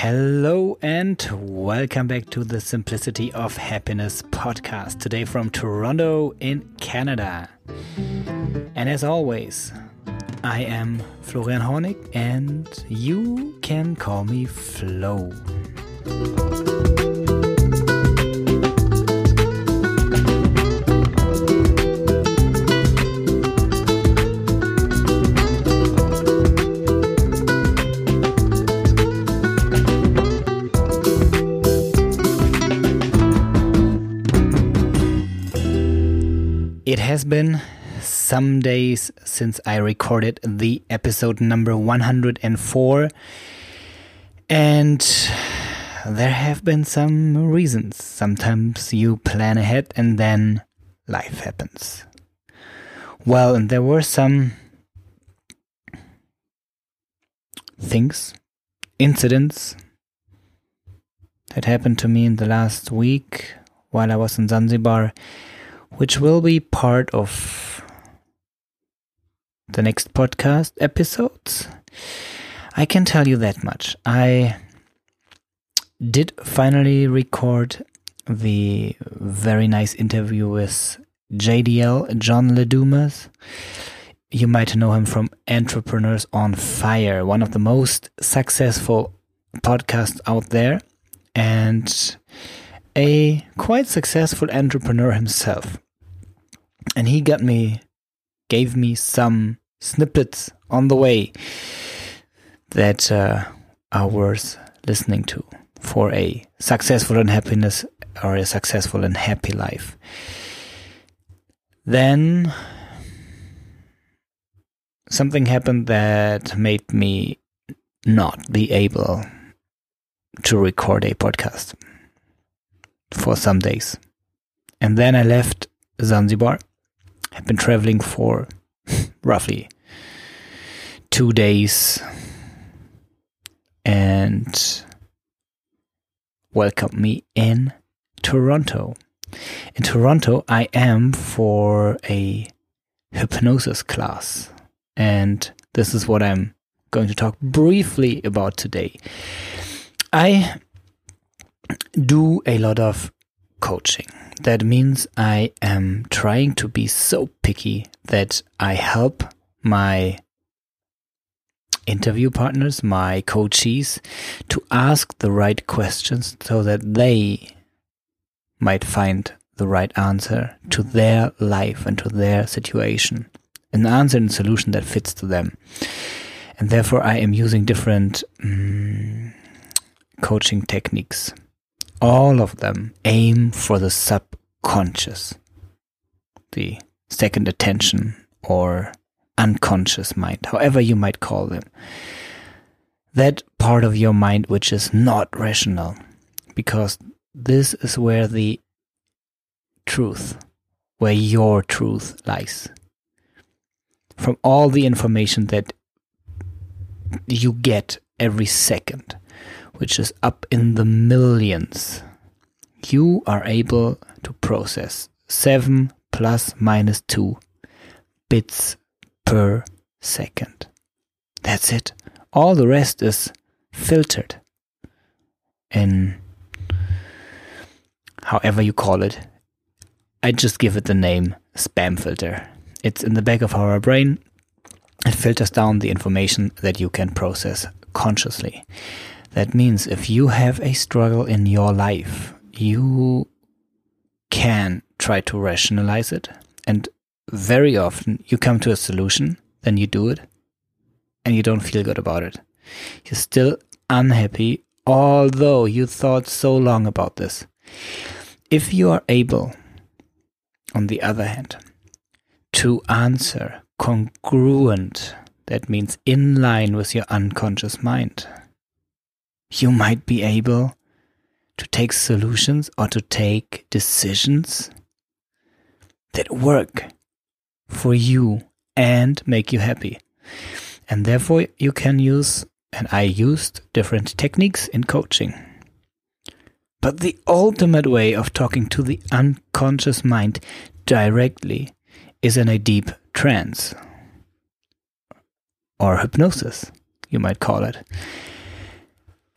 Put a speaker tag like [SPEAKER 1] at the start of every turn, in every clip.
[SPEAKER 1] Hello and welcome back to the Simplicity of Happiness podcast. Today from Toronto in Canada. And as always, I am Florian Hornig and you can call me Floh. Has been some days since I recorded the episode number 104, and there have been some reasons. Sometimes you plan ahead and then life happens. Well, and there were some things, incidents that happened to me in the last week while I was in Zanzibar which will be part of the next podcast episodes. I can tell you that much. I did finally record the very nice interview with JDL, John Lee Dumas. You might know him from Entrepreneurs on Fire, one of the most successful podcasts out there, and a quite successful entrepreneur himself. And he got me gave me some snippets on the way that uh, are worth listening to for a successful and happiness or a successful and happy life. Then something happened that made me not be able to record a podcast for some days and then i left zanzibar I've been traveling for roughly two days and welcomed me in Toronto. In Toronto, I am for a hypnosis class, and this is what I'm going to talk briefly about today. I do a lot of coaching that means I am trying to be so picky that I help my interview partners, my coaches, to ask the right questions so that they might find the right answer to their life and to their situation. An answer and solution that fits to them. And therefore, I am using different um, coaching techniques all of them aim for the subconscious, the second attention or unconscious mind, however you might call them. That part of your mind which is not rational, because this is where the truth, where your truth lies. From all the information that you get every second which is up in the millions, you are able to process 7 plus minus 2 bits per second. That's it. All the rest is filtered in however you call it. I just give it the name spam filter. It's in the back of our brain. It filters down the information that you can process consciously. That means if you have a struggle in your life, you can try to rationalize it. And very often you come to a solution, then you do it, and you don't feel good about it. You're still unhappy, although you thought so long about this. If you are able, on the other hand, to answer congruent, that means in line with your unconscious mind, you might be able to take solutions or to take decisions that work for you and make you happy. And therefore, you can use, and I used different techniques in coaching. But the ultimate way of talking to the unconscious mind directly is in a deep trance or hypnosis, you might call it.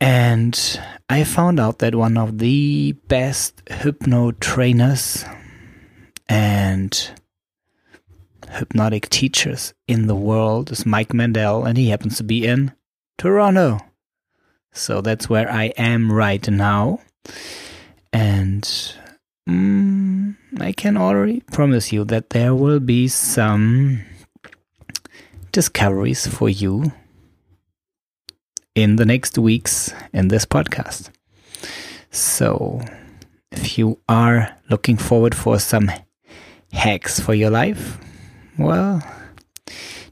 [SPEAKER 1] And I found out that one of the best hypno trainers and hypnotic teachers in the world is Mike Mandel, and he happens to be in Toronto. So that's where I am right now. And mm, I can already promise you that there will be some discoveries for you in the next weeks in this podcast. So, if you are looking forward for some hacks for your life, well,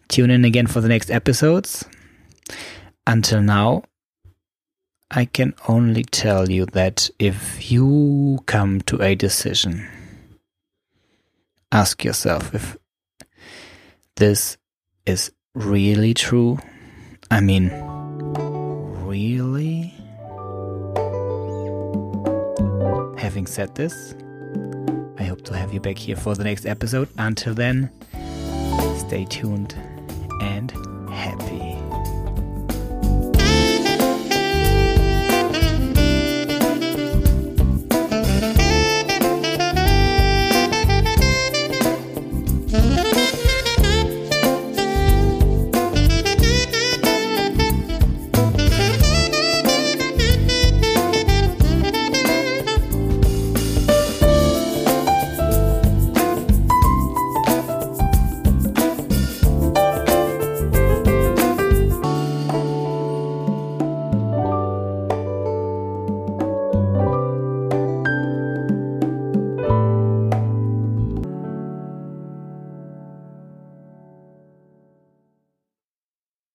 [SPEAKER 1] tune in again for the next episodes. Until now, I can only tell you that if you come to a decision, ask yourself if this is really true. I mean, Having said this, I hope to have you back here for the next episode. Until then, stay tuned and